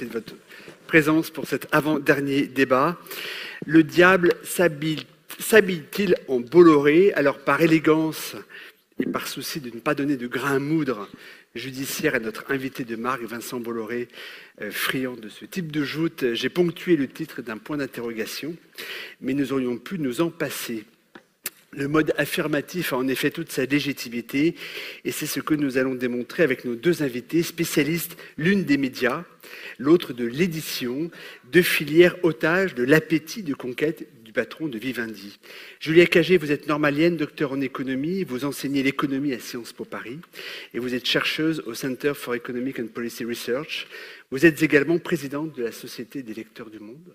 De votre présence pour cet avant-dernier débat. Le diable s'habille-t-il en Bolloré? Alors, par élégance et par souci de ne pas donner de grain à moudre judiciaire à notre invité de marque, Vincent Bolloré, euh, friand de ce type de joute, j'ai ponctué le titre d'un point d'interrogation, mais nous aurions pu nous en passer. Le mode affirmatif a en effet toute sa légitimité et c'est ce que nous allons démontrer avec nos deux invités, spécialistes, l'une des médias, l'autre de l'édition, deux filières otages de l'appétit de conquête du patron de Vivendi. Julia Cagé, vous êtes normalienne, docteur en économie, vous enseignez l'économie à Sciences Po Paris et vous êtes chercheuse au Center for Economic and Policy Research. Vous êtes également présidente de la Société des lecteurs du monde.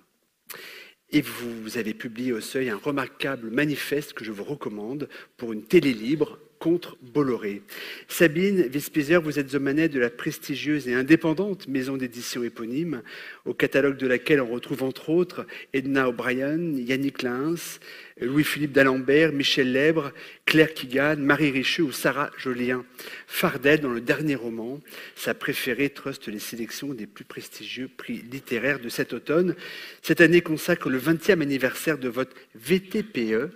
Et vous avez publié au Seuil un remarquable manifeste que je vous recommande pour une télé libre contre Bolloré. Sabine Vespizer, vous êtes aux manettes de la prestigieuse et indépendante maison d'édition éponyme, au catalogue de laquelle on retrouve entre autres Edna O'Brien, Yannick Lins, Louis-Philippe d'Alembert, Michel Lèbre, Claire Kigan, Marie Richer ou Sarah Jolien. Fardel, dans le dernier roman, sa préférée truste les sélections des plus prestigieux prix littéraires de cet automne. Cette année consacre le 20e anniversaire de votre VTPE,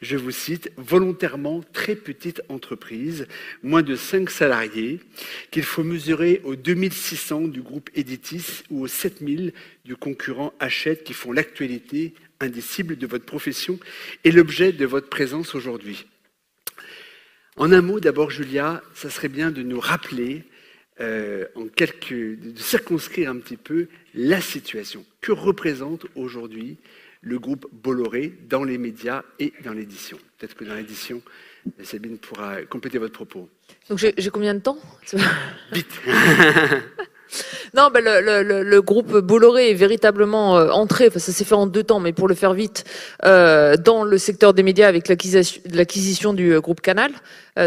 je vous cite, volontairement très petite entreprise, moins de 5 salariés, qu'il faut mesurer aux 2600 du groupe Editis ou aux 7000 du concurrent Hachette qui font l'actualité indicible de votre profession et l'objet de votre présence aujourd'hui. En un mot, d'abord, Julia, ça serait bien de nous rappeler, euh, en quelques, de circonscrire un petit peu la situation. Que représente aujourd'hui le groupe Bolloré dans les médias et dans l'édition Peut-être que dans l'édition, Sabine pourra compléter votre propos. Donc j'ai combien de temps? Vite Non, ben le, groupe Bolloré est véritablement euh, entré, enfin, ça s'est fait en deux temps, mais pour le faire vite, euh, dans le secteur des médias avec l'acquisition du euh, groupe Canal.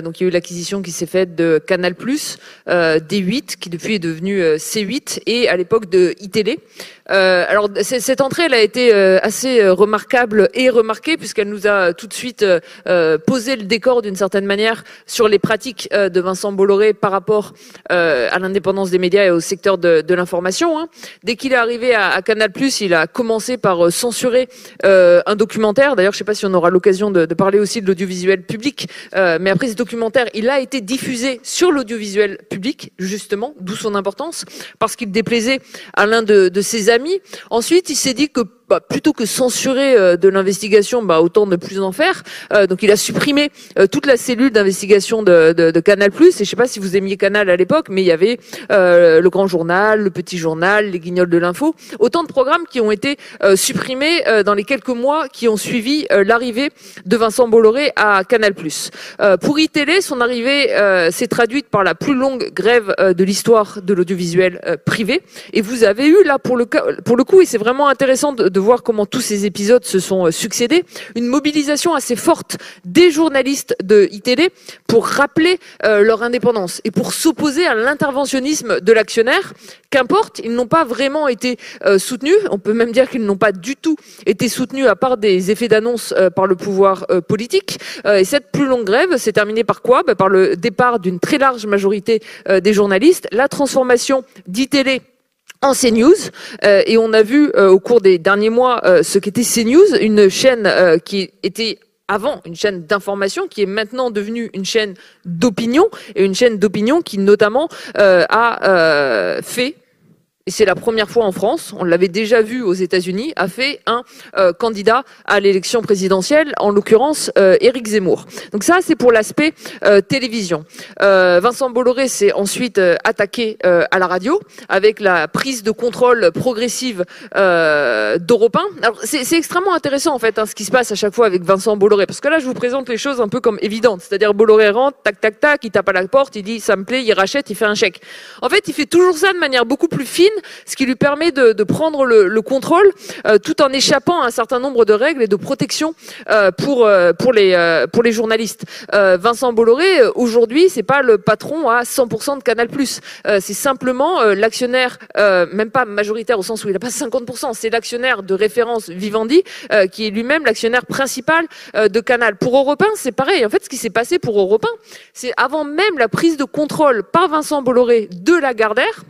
donc il y a eu l'acquisition qui s'est faite de Canal+, D8, qui depuis est devenu C8, et à l'époque de iTélé. Alors cette entrée, elle a été assez remarquable et remarquée puisqu'elle nous a tout de suite posé le décor d'une certaine manière sur les pratiques de Vincent Bolloré par rapport à l'indépendance des médias et au secteur de, l'information. Hein. Dès qu'il est arrivé à, Canal+, il a commencé par euh, censurer euh, un documentaire. D'ailleurs, je ne sais pas si on aura l'occasion de, parler aussi de l'audiovisuel public, euh, mais après ce documentaire, il a été diffusé sur l'audiovisuel public, justement, d'où son importance, parce qu'il déplaisait à l'un de ses amis. Ensuite, il s'est dit que bah, plutôt que censurer euh, de l'investigation, bah, autant ne plus en faire. Euh, donc il a supprimé euh, toute la cellule d'investigation de, de, de, Canal+. Et je sais pas si vous aimiez Canal à l'époque, mais il y avait le Grand Journal, le Petit Journal, les Guignols de l'info, autant de programmes qui ont été supprimés dans les quelques mois qui ont suivi l'arrivée de Vincent Bolloré à Canal+. pour iTélé, son arrivée s'est traduite par la plus longue grève de l'histoire de l'audiovisuel privé. Et vous avez eu là pour le pour le coup, et c'est vraiment intéressant de voir comment tous ces épisodes se sont euh, succédés, une mobilisation assez forte des journalistes de ITD pour rappeler euh, leur indépendance et pour s'opposer à l'interventionnisme de l'actionnaire. Qu'importe, ils n'ont pas vraiment été euh, soutenus. On peut même dire qu'ils n'ont pas du tout été soutenus à part des effets d'annonce par le pouvoir politique. et cette plus longue grève s'est terminée par quoi? Bah, Par le départ d'une très large majorité des journalistes, la transformation d'ITD en CNews euh, et on a vu euh, au cours des derniers mois euh, ce qu'était CNews, une chaîne qui était avant une chaîne d'information qui est maintenant devenue une chaîne d'opinion et une chaîne d'opinion qui notamment a fait et c'est la première fois en France, on l'avait déjà vu aux États-Unis, a fait un euh, candidat à l'élection présidentielle, en l'occurrence euh, Éric Zemmour. Donc ça, c'est pour l'aspect euh, télévision. Vincent Bolloré s'est ensuite attaqué à la radio avec la prise de contrôle progressive d'Europe 1. Alors c'est extrêmement intéressant en fait hein, ce qui se passe à chaque fois avec Vincent Bolloré, parce que là, je vous présente les choses un peu comme évidentes, c'est-à-dire Bolloré rentre, tac tac tac, il tape à la porte, il dit ça me plaît, il rachète, il fait un chèque. En fait, il fait toujours ça de manière beaucoup plus fine ce qui lui permet de, de prendre le, le contrôle euh, tout en échappant à un certain nombre de règles et de protections euh, pour euh, pour les pour les journalistes. Vincent Bolloré aujourd'hui c'est pas le patron à 100% de Canal+. c'est simplement l'actionnaire même pas majoritaire au sens où il n'a pas 50%, c'est l'actionnaire de référence Vivendi qui est lui-même l'actionnaire principal de Canal. Pour Europe 1, c'est pareil. En fait, ce qui s'est passé pour Europe 1, c'est avant même la prise de contrôle par Vincent Bolloré de Lagardère,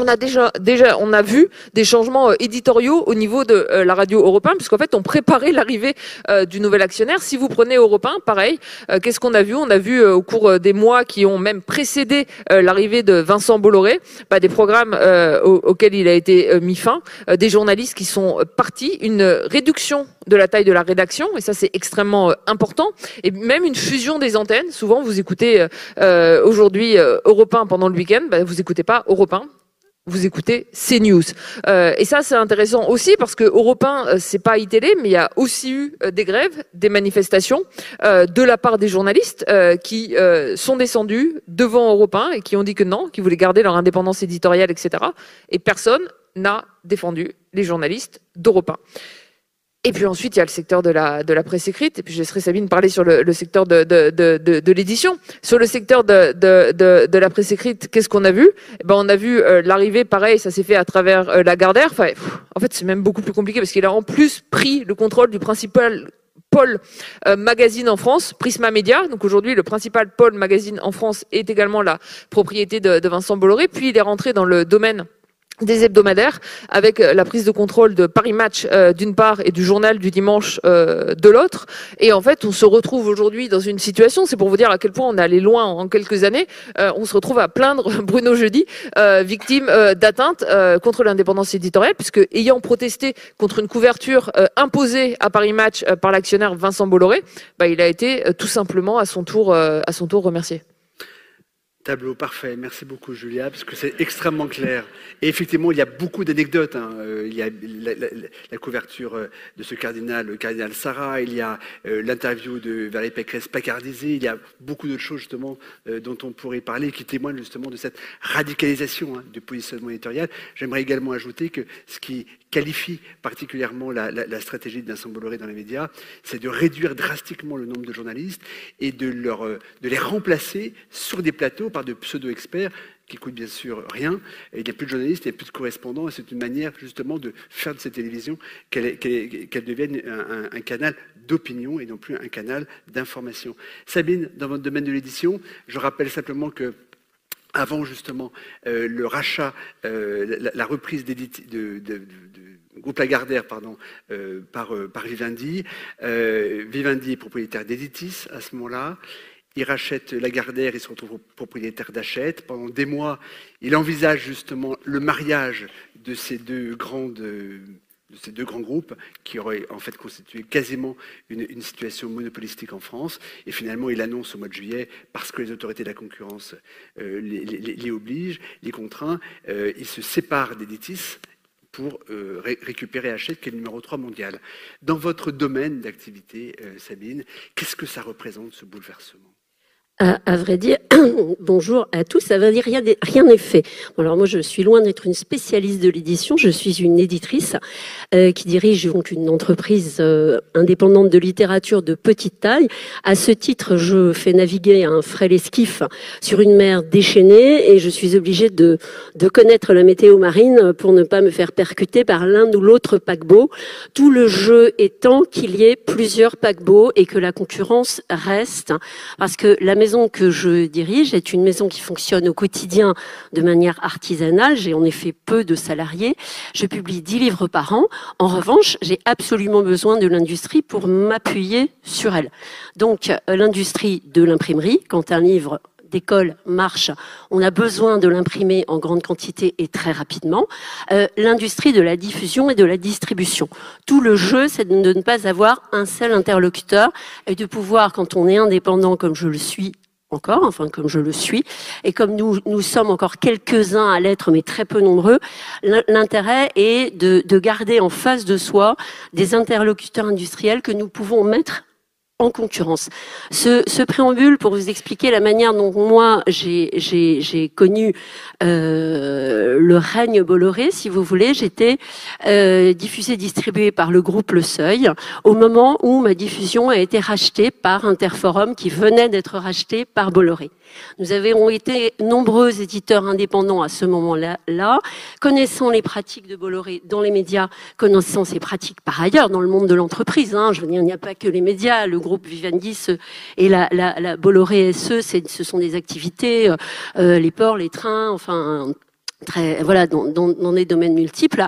on a déjà, déjà, on a vu des changements euh, éditoriaux au niveau de euh, la radio européenne, puisqu'en fait, on préparait l'arrivée euh, du nouvel actionnaire. Si vous prenez Européen, pareil, qu'est-ce qu'on a vu? On a vu au cours des mois qui ont même précédé l'arrivée de Vincent Bolloré, bah, des programmes auxquels il a été mis fin, des journalistes qui sont partis, une réduction de la taille de la rédaction, et ça c'est extrêmement important, et même une fusion des antennes. Souvent, vous écoutez aujourd'hui Européen pendant le week-end, bah, vous écoutez pas Européen, vous écoutez CNews. Euh, et ça, c'est intéressant aussi parce que Europe 1, euh, c'est pas iTélé, mais il y a aussi eu euh, des grèves, des manifestations euh, de la part des journalistes qui sont descendus devant Europe 1 et qui ont dit que non, qu'ils voulaient garder leur indépendance éditoriale, etc. Et personne n'a défendu les journalistes d'Europe 1. Et puis ensuite, il y a le secteur de la, de la presse écrite. Et puis je laisserai Sabine parler sur le, le secteur de, de, de, de, l'édition. Sur le secteur de, de, de, la presse écrite, qu'est-ce qu'on a vu? Eh ben, On a vu euh, l'arrivée, pareil, ça s'est fait à travers euh, Lagardère. Enfin, en fait, c'est même beaucoup plus compliqué parce qu'il a en plus pris le contrôle du principal pôle euh, magazine en France, Prisma Media. Donc aujourd'hui, le principal pôle magazine en France est également la propriété de Vincent Bolloré. Puis il est rentré dans le domaine des hebdomadaires avec euh, la prise de contrôle de Paris Match euh, d'une part et du journal du dimanche euh, de l'autre. Et en fait, on se retrouve aujourd'hui dans une situation, c'est pour vous dire à quel point on est allé loin en quelques années, on se retrouve à plaindre Bruno Jeudi, victime d'atteinte contre l'indépendance éditoriale, puisque ayant protesté contre une couverture imposée à Paris Match par l'actionnaire Vincent Bolloré, bah, il a été tout simplement à son tour, à son tour remercié. Tableau parfait, merci beaucoup Julia, parce que c'est extrêmement clair. Et effectivement, il y a beaucoup d'anecdotes. Hein. Euh, il y a la, couverture euh, de ce cardinal, le cardinal Sarah, il y a euh, l'interview de Valérie Pécresse placardisée, il y a beaucoup d'autres choses justement dont on pourrait parler qui témoignent justement de cette radicalisation hein, du positionnement éditorial. J'aimerais également ajouter que ce qui qualifie particulièrement la, stratégie de Vincent Bolloré dans les médias, c'est de réduire drastiquement le nombre de journalistes et de, leur, de les remplacer sur des plateaux de pseudo-experts qui coûtent bien sûr rien. Et il n'y a plus de journalistes, il n'y a plus de correspondants. Et c'est une manière justement de faire de cette télévision qu'elle devienne un, canal d'opinion et non plus un canal d'information. Sabine, dans votre domaine de l'édition, je rappelle simplement que avant justement euh, le rachat, euh, la, reprise de, de, groupe Lagardère pardon, euh, par, par Vivendi. Vivendi est propriétaire d'Editis à ce moment-là. Il rachète Lagardère, il se retrouve propriétaire d'Achète. Pendant des mois, il envisage justement le mariage de ces deux grands groupes qui auraient en fait constitué quasiment une, situation monopolistique en France. Et finalement, il annonce au mois de juillet, parce que les autorités de la concurrence euh, les, obligent, les contraint, euh, il se sépare d'Editis pour euh, récupérer Hachette, qui est le numéro 3 mondial. Dans votre domaine d'activité, Sabine, qu'est-ce que ça représente, ce bouleversement? À, vrai dire, bonjour à tous, ça va dire rien n'est fait. alors moi, je suis loin d'être une spécialiste de l'édition, je suis une éditrice euh, qui dirige donc une entreprise euh, indépendante de littérature de petite taille. À ce titre, je fais naviguer un frêle esquif sur une mer déchaînée et je suis obligée de, de connaître la météo marine pour ne pas me faire percuter par l'un ou l'autre paquebot. Tout le jeu étant qu'il y ait plusieurs paquebots et que la concurrence reste, parce que la maison que je dirige est une maison qui fonctionne au quotidien de manière artisanale. J'ai en effet peu de salariés. Je publie 10 livres par an. En revanche, j'ai absolument besoin de l'industrie pour m'appuyer sur elle. Donc, euh, l'industrie de l'imprimerie, quand un livre d'école marche, on a besoin de l'imprimer en grande quantité et très rapidement. Euh, l'industrie de la diffusion et de la distribution. Tout le jeu, c'est de ne pas avoir un seul interlocuteur et de pouvoir, quand on est indépendant comme je le suis encore, enfin comme je le suis, et comme nous, nous sommes encore quelques-uns à l'être, mais très peu nombreux, l'intérêt est de, de garder en face de soi des interlocuteurs industriels que nous pouvons mettre en concurrence. Ce, préambule pour vous expliquer la manière dont moi j'ai connu euh, le règne Bolloré, si vous voulez, j'étais euh, diffusée, distribuée par le groupe Le Seuil au moment où ma diffusion a été rachetée par Interforum qui venait d'être racheté par Bolloré. Nous avons été nombreux éditeurs indépendants à ce moment-là, connaissant les pratiques de Bolloré dans les médias, connaissant ses pratiques par ailleurs dans le monde de l'entreprise. Hein. Je veux dire, il n'y a pas que les médias. Le groupe Vivendi et la, Bolloré SE, ce sont des activités, euh, les ports, les trains, enfin voilà dans, des domaines multiples,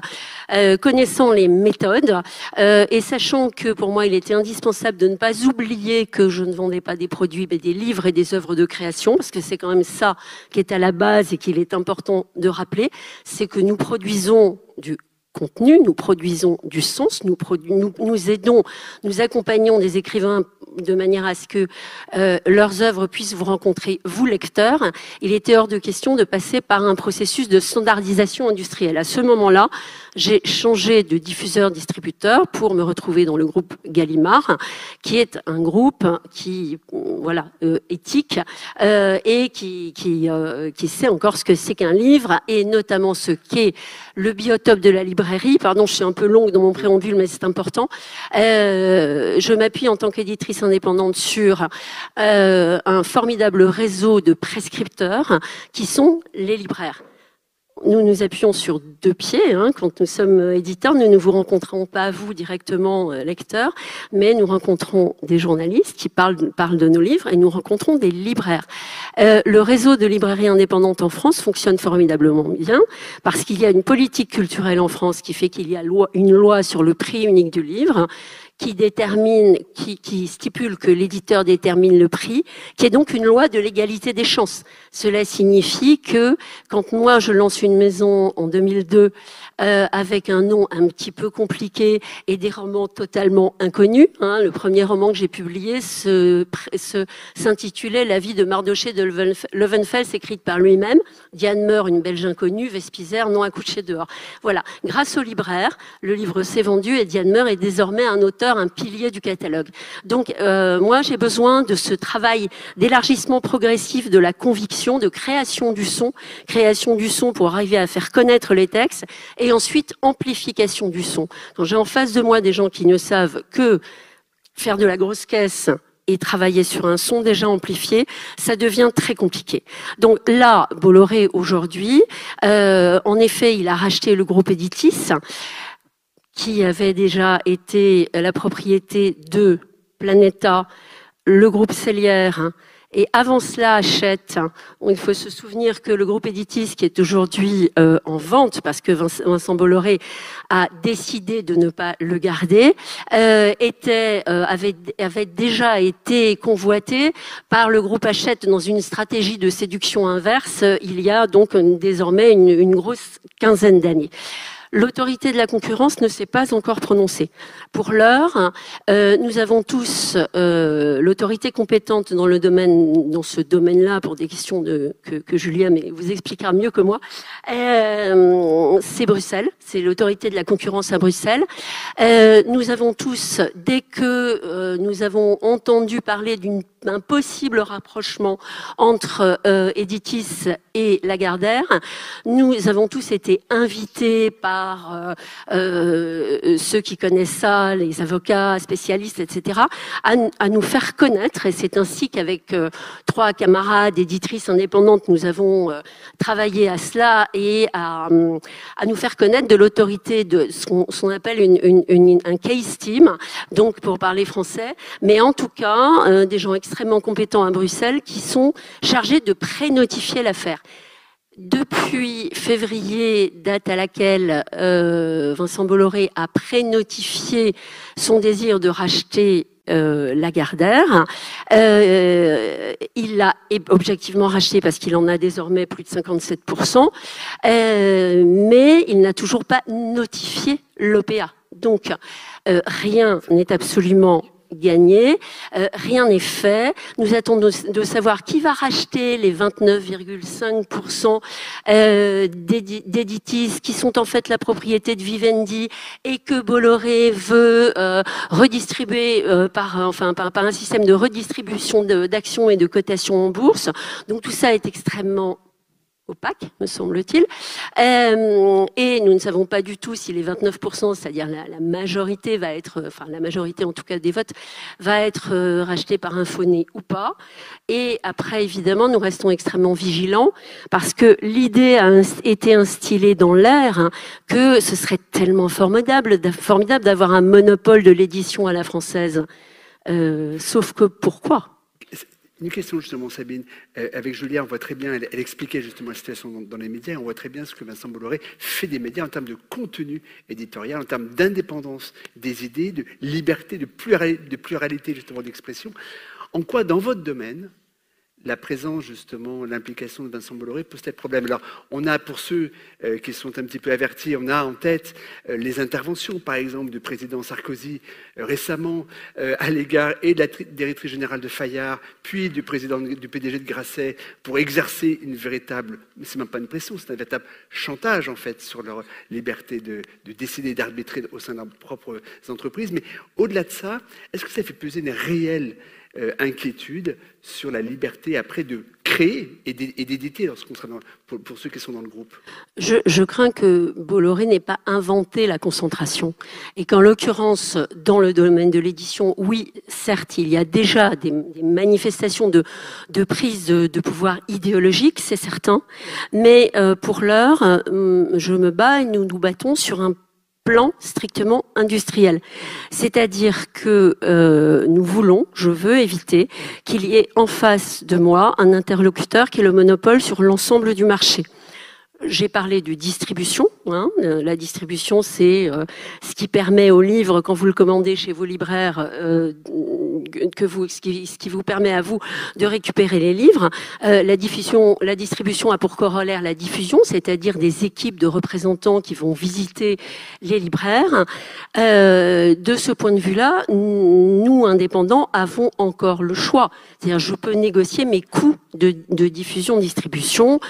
euh, connaissant les méthodes euh, et sachant que pour moi il était indispensable de ne pas oublier que je ne vendais pas des produits mais des livres et des œuvres de création parce que c'est quand même ça qui est à la base et qu'il est important de rappeler, c'est que nous produisons du contenu, nous produisons du sens, nous, aidons, nous accompagnons des écrivains de manière à ce que euh, leurs œuvres puissent vous rencontrer, vous lecteurs, il était hors de question de passer par un processus de standardisation industrielle. À ce moment-là, j'ai changé de diffuseur-distributeur pour me retrouver dans le groupe Gallimard, qui est un groupe qui, voilà, euh, éthique euh, et qui qui sait encore ce que c'est qu'un livre et notamment ce qu'est le biotope de la librairie. Pardon, je suis un peu longue dans mon préambule, mais c'est important. je m'appuie en tant qu'éditrice indépendante sur un formidable réseau de prescripteurs qui sont les libraires nous nous appuyons sur deux pieds. Hein. Quand nous sommes éditeurs, nous ne vous rencontrons pas vous directement, euh, lecteurs, mais nous rencontrons des journalistes qui parlent, parlent de nos livres et nous rencontrons des libraires. Euh, le réseau de librairies indépendantes en France fonctionne formidablement bien parce qu'il y a une politique culturelle en France qui fait qu'il y a une loi sur le prix unique du livre qui détermine, qui, qui stipule que l'éditeur détermine le prix, qui est donc une loi de l'égalité des chances. Cela signifie que quand moi je lance une maison en 2002 euh, avec un nom un petit peu compliqué et des romans totalement inconnus, hein, le premier roman que j'ai publié s'intitulait La vie de Mardoché de Levenfels, écrite par lui-même. Diane Meur, une Belge inconnue, Vespizer, non accouché dehors. Voilà. Grâce au libraire, le livre s'est vendu et Diane Meur est désormais un auteur un pilier du catalogue. Donc euh, moi j'ai besoin de ce travail d'élargissement progressif de la conviction, de création du son, création du son pour arriver à faire connaître les textes, et ensuite amplification du son. J'ai en face de moi des gens qui ne savent que faire de la grosse caisse et travailler sur un son déjà amplifié, ça devient très compliqué. Donc là, Bolloré aujourd'hui, euh, en effet, il a racheté le groupe Editis qui avait déjà été la propriété de Planeta, le groupe Cellière, et avant cela achète. Il faut se souvenir que le groupe Editis, qui est aujourd'hui euh, en vente, parce que Vincent Bolloré a décidé de ne pas le garder, euh, était, euh, avait, avait déjà été convoité par le groupe Hachette dans une stratégie de séduction inverse. Il y a donc désormais une, une grosse quinzaine d'années. L'autorité de la concurrence ne s'est pas encore prononcée. Pour l'heure, euh, nous avons tous euh, l'autorité compétente dans le domaine, dans ce domaine-là, pour des questions que, que Julien vous expliquera mieux que moi. Euh, c'est Bruxelles, c'est l'autorité de la concurrence à Bruxelles. Nous avons tous, dès que nous avons entendu parler d'un possible rapprochement entre Editis et Lagardère, nous avons tous été invités par euh, euh, ceux qui connaissent ça, les avocats, spécialistes, etc., à, nous faire connaître. Et c'est ainsi qu'avec euh, trois camarades éditrices indépendantes, nous avons travaillé à cela et à, nous faire connaître de l'autorité de ce qu'on appelle une, un case team, donc pour parler français, mais en tout cas des gens extrêmement compétents à Bruxelles qui sont chargés de pré-notifier l'affaire. Depuis février, date à laquelle euh, Vincent Bolloré a pré-notifié son désir de racheter euh, Lagardère. Euh, il l'a objectivement racheté parce qu'il en a désormais plus de 57%, euh, mais il n'a toujours pas notifié l'OPA. Donc, rien n'est absolument gagné, euh, rien n'est fait. Nous attendons de, savoir qui va racheter les 29,5% euh, d'Editis qui sont en fait la propriété de Vivendi et que Bolloré veut euh, redistribuer euh, par, enfin, par, par un système de redistribution d'actions et de cotations en bourse. Donc tout ça est extrêmement opaque, me semble-t-il. Euh, et nous ne savons pas du tout si les 29%, c'est-à-dire la, majorité va être, enfin la majorité en tout cas des votes, va être euh, rachetée par un phoné ou pas. Et après, évidemment, nous restons extrêmement vigilants parce que l'idée a été instillée dans l'air hein, que ce serait tellement formidable, formidable d'avoir un monopole de l'édition à la française. Euh, sauf que pourquoi? Une question justement, Sabine. Euh, avec Julia, on voit très bien, elle, expliquait justement la situation dans, les médias, on voit très bien ce que Vincent Bolloré fait des médias en termes de contenu éditorial, en termes d'indépendance des idées, de liberté, de, de pluralité justement d'expression. En quoi, dans votre domaine, la présence, justement, l'implication de Vincent Bolloré pose problème. Alors, on a, pour ceux euh, qui sont un petit peu avertis, on a en tête euh, les interventions, par exemple, du président Sarkozy euh, récemment à l'égard et de la directrice générale de Fayard, puis du président du PDG de Grasset, pour exercer une véritable, mais c'est même pas une pression, c'est un véritable chantage, en fait, sur leur liberté de, de décider, d'arbitrer au sein de leurs propres entreprises. Mais au-delà de ça, est-ce que ça fait peser une réelle euh, inquiétude sur la liberté après de créer et d'éditer lorsqu'on sera pour, ceux qui sont dans le groupe. Je, crains que Bolloré n'ait pas inventé la concentration et qu'en l'occurrence, dans le domaine de l'édition, oui, certes, il y a déjà des, manifestations de, prise de, pouvoir idéologique, c'est certain, mais euh, pour l'heure, euh, je me bats et nous nous battons sur un plan strictement industriel. C'est-à-dire que euh, nous voulons, je veux éviter qu'il y ait en face de moi un interlocuteur qui ait le monopole sur l'ensemble du marché. J'ai parlé de distribution. Hein. Euh, la distribution, c'est euh, ce qui permet au livre, quand vous le commandez chez vos libraires, euh, que vous, ce qui, ce, qui, vous permet à vous de récupérer les livres. la, diffusion, la distribution a pour corollaire la diffusion, c'est-à-dire des équipes de représentants qui vont visiter les libraires. de ce point de vue-là, nous, indépendants, avons encore le choix. C'est-à-dire, je peux négocier mes coûts de, de diffusion-distribution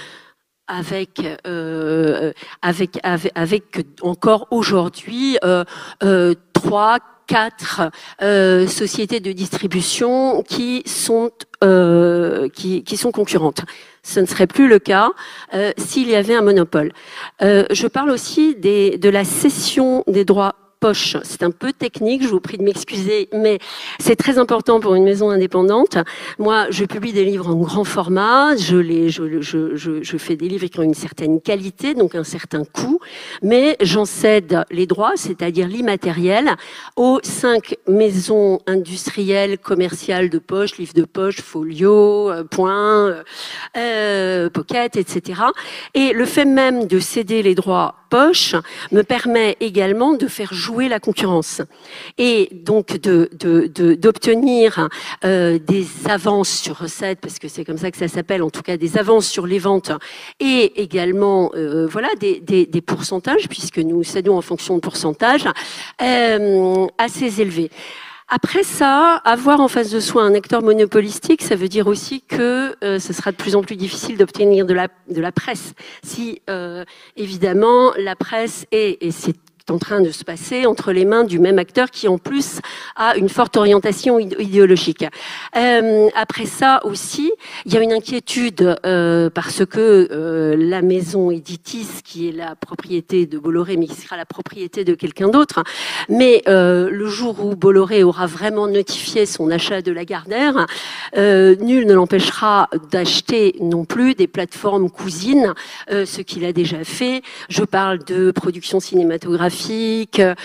avec, euh, avec, avec, avec, encore aujourd'hui euh, euh, trois, quatre euh, sociétés de distribution qui sont euh, qui, qui, sont concurrentes. Ce ne serait plus le cas euh, s'il y avait un monopole. je parle aussi des, de la cession des droits poche. C'est un peu technique, je vous prie de m'excuser, mais c'est très important pour une maison indépendante. Moi, je publie des livres en grand format, je, fais des livres qui ont une certaine qualité, donc un certain coût, mais j'en cède les droits, c'est-à-dire l'immatériel, aux cinq maisons industrielles, commerciales de poche, livres de poche, folio, euh, point, euh, euh, pocket, etc. Et le fait même de céder les droits me permet également de faire jouer la concurrence et donc d'obtenir euh, des avances sur recettes parce que c'est comme ça que ça s'appelle en tout cas des avances sur les ventes et également euh, voilà des, pourcentages puisque nous cédons en fonction de pourcentage euh, assez élevés. Après ça, avoir en face de soi un acteur monopolistique, ça veut dire aussi que euh, ce sera de plus en plus difficile d'obtenir de la, de la presse. Si, euh, évidemment, la presse est, et c'est en train de se passer entre les mains du même acteur qui en plus a une forte orientation idéologique. Euh, après ça aussi, il y a une inquiétude euh, parce que euh, la maison Editis, qui est la propriété de Bolloré, mais qui sera la propriété de quelqu'un d'autre, mais euh, le jour où Bolloré aura vraiment notifié son achat de la Gardère, euh, nul ne l'empêchera d'acheter non plus des plateformes cousines, ce qu'il a déjà fait. Je parle de production cinématographique euh,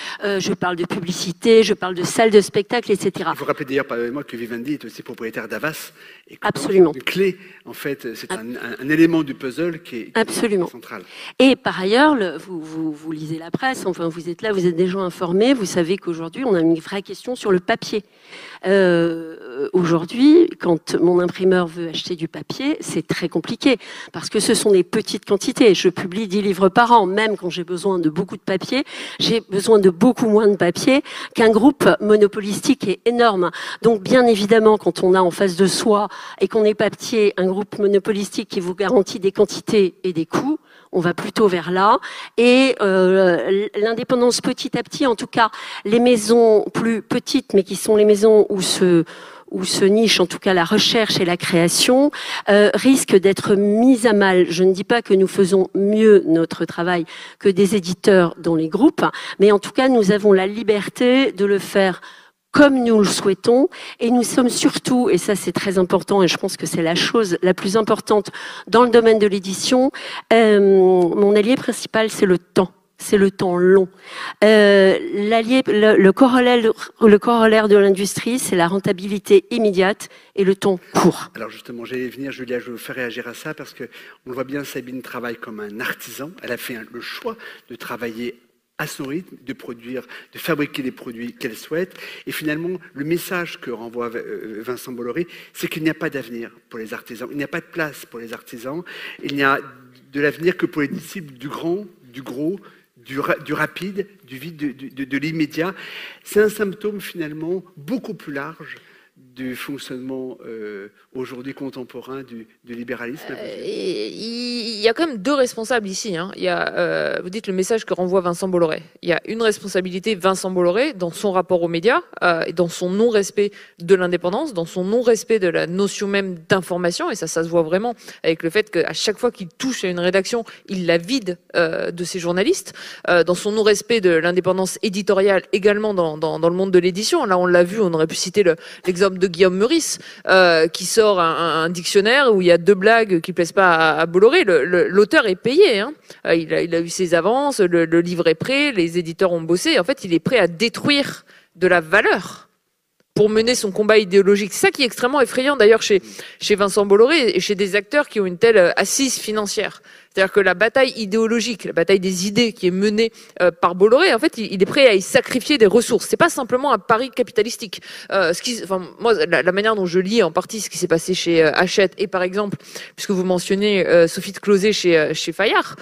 je parle de publicité, je parle de salles de spectacle, etc. Il faut rappeler d'ailleurs, moi, que Vivendi est aussi propriétaire d'Avas. Et Absolument. Une clé, en fait, c'est un, élément du puzzle qui est, Absolument. central. Et par ailleurs, vous, vous, vous, lisez la presse, enfin, vous êtes là, vous êtes déjà informés, vous savez qu'aujourd'hui, on a une vraie question sur le papier. Euh, Aujourd'hui, quand mon imprimeur veut acheter du papier, c'est très compliqué parce que ce sont des petites quantités. Je publie 10 livres par an, même quand j'ai besoin de beaucoup de papier, j'ai besoin de beaucoup moins de papier qu'un groupe monopolistique est énorme. Donc, bien évidemment, quand on a en face de soi et qu'on est papier, un groupe monopolistique qui vous garantit des quantités et des coûts, on va plutôt vers là. Et euh, l'indépendance petit à petit, en tout cas, les maisons plus petites, mais qui sont les maisons où se où se niche en tout cas la recherche et la création, euh, risque d'être mise à mal. Je ne dis pas que nous faisons mieux notre travail que des éditeurs dans les groupes, mais en tout cas nous avons la liberté de le faire comme nous le souhaitons. Et nous sommes surtout, et ça c'est très important, et je pense que c'est la chose la plus importante dans le domaine de l'édition, euh, mon allié principal, c'est le temps. C'est le temps long. Euh, le, le, corollaire, le de l'industrie, c'est la rentabilité immédiate et le temps court. Alors justement, j'allais venir, Julia, je vous faire réagir à ça parce que on voit bien, Sabine travaille comme un artisan. Elle a fait le choix de travailler à son rythme, de produire, de fabriquer les produits qu'elle souhaite. Et finalement, le message que renvoie euh, Vincent Bolloré, c'est qu'il n'y a pas d'avenir pour les artisans. Il n'y a pas de place pour les artisans. Il n'y a de l'avenir que pour les disciples du grand, du gros, du, rapide, du vide, de l'immédiat. C'est un symptôme finalement beaucoup plus large du fonctionnement euh, aujourd'hui contemporain du, libéralisme euh, Il y a quand même deux responsables ici. Hein. Il y a, euh, vous dites le message que renvoie Vincent Bolloré. Il y a une responsabilité Vincent Bolloré dans son rapport aux médias et dans son non-respect de l'indépendance, dans son non-respect de la notion même d'information. Et ça, ça se voit vraiment avec le fait qu'à chaque fois qu'il touche à une rédaction, il la vide de ses journalistes. dans son non-respect de l'indépendance éditoriale également dans, dans, dans, le monde de l'édition. Là, on l'a vu, on aurait pu citer l'exemple de Guillaume Meurice, euh, qui sort un, dictionnaire où il y a deux blagues qui plaisent pas à, Bolloré. L'auteur est payé, hein. euh, il, a, eu ses avances, le, livre est prêt, les éditeurs ont bossé. En fait, il est prêt à détruire de la valeur pour mener son combat idéologique. C'est ça qui est extrêmement effrayant d'ailleurs chez, chez Vincent Bolloré et chez des acteurs qui ont une telle assise financière. C'est-à-dire que la bataille idéologique, la bataille des idées qui est menée euh, par Bolloré, en fait, il, est prêt à y sacrifier des ressources. C'est pas simplement un pari capitalistique. Euh, ce qui, enfin, moi, la, manière dont je lis en partie ce qui s'est passé chez euh, Hachette et par exemple, puisque vous mentionnez euh, Sophie de Closet chez chez Fayard,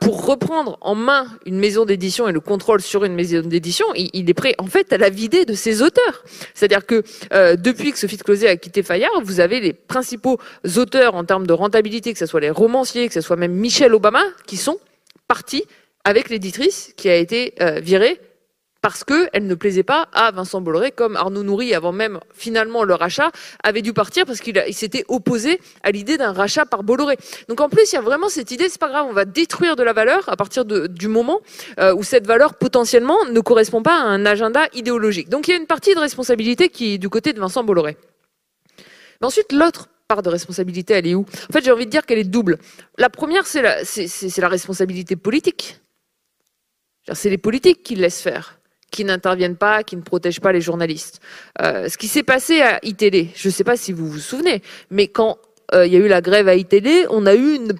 pour reprendre en main une maison d'édition et le contrôle sur une maison d'édition, il, il, est prêt en fait à la vider de ses auteurs. C'est-à-dire que depuis que Sophie de Closet a quitté Fayard, vous avez les principaux auteurs en termes de rentabilité, que ce soit les romanciers, que ce soit même Michel Obama qui sont partis avec l'éditrice qui a été euh, virée parce qu'elle ne plaisait pas à Vincent Bolloré, comme Arnaud Nourri, avant même finalement le rachat, avait dû partir parce qu'il s'était opposé à l'idée d'un rachat par Bolloré. Donc en plus, il y a vraiment cette idée, c'est pas grave, on va détruire de la valeur à partir du moment euh, où cette valeur potentiellement ne correspond pas à un agenda idéologique. Donc il y a une partie de responsabilité qui est du côté de Vincent Bolloré. Ensuite, l'autre de responsabilité, elle est où? En fait, j'ai envie de dire qu'elle est double. La première, c'est la, responsabilité politique. C'est les politiques qui laissent faire, qui n'interviennent pas, qui ne protègent pas les journalistes. Euh, ce qui s'est passé à ITD, je ne sais pas si vous vous souvenez, mais quand euh, il y a eu la grève à ITD, on a eu une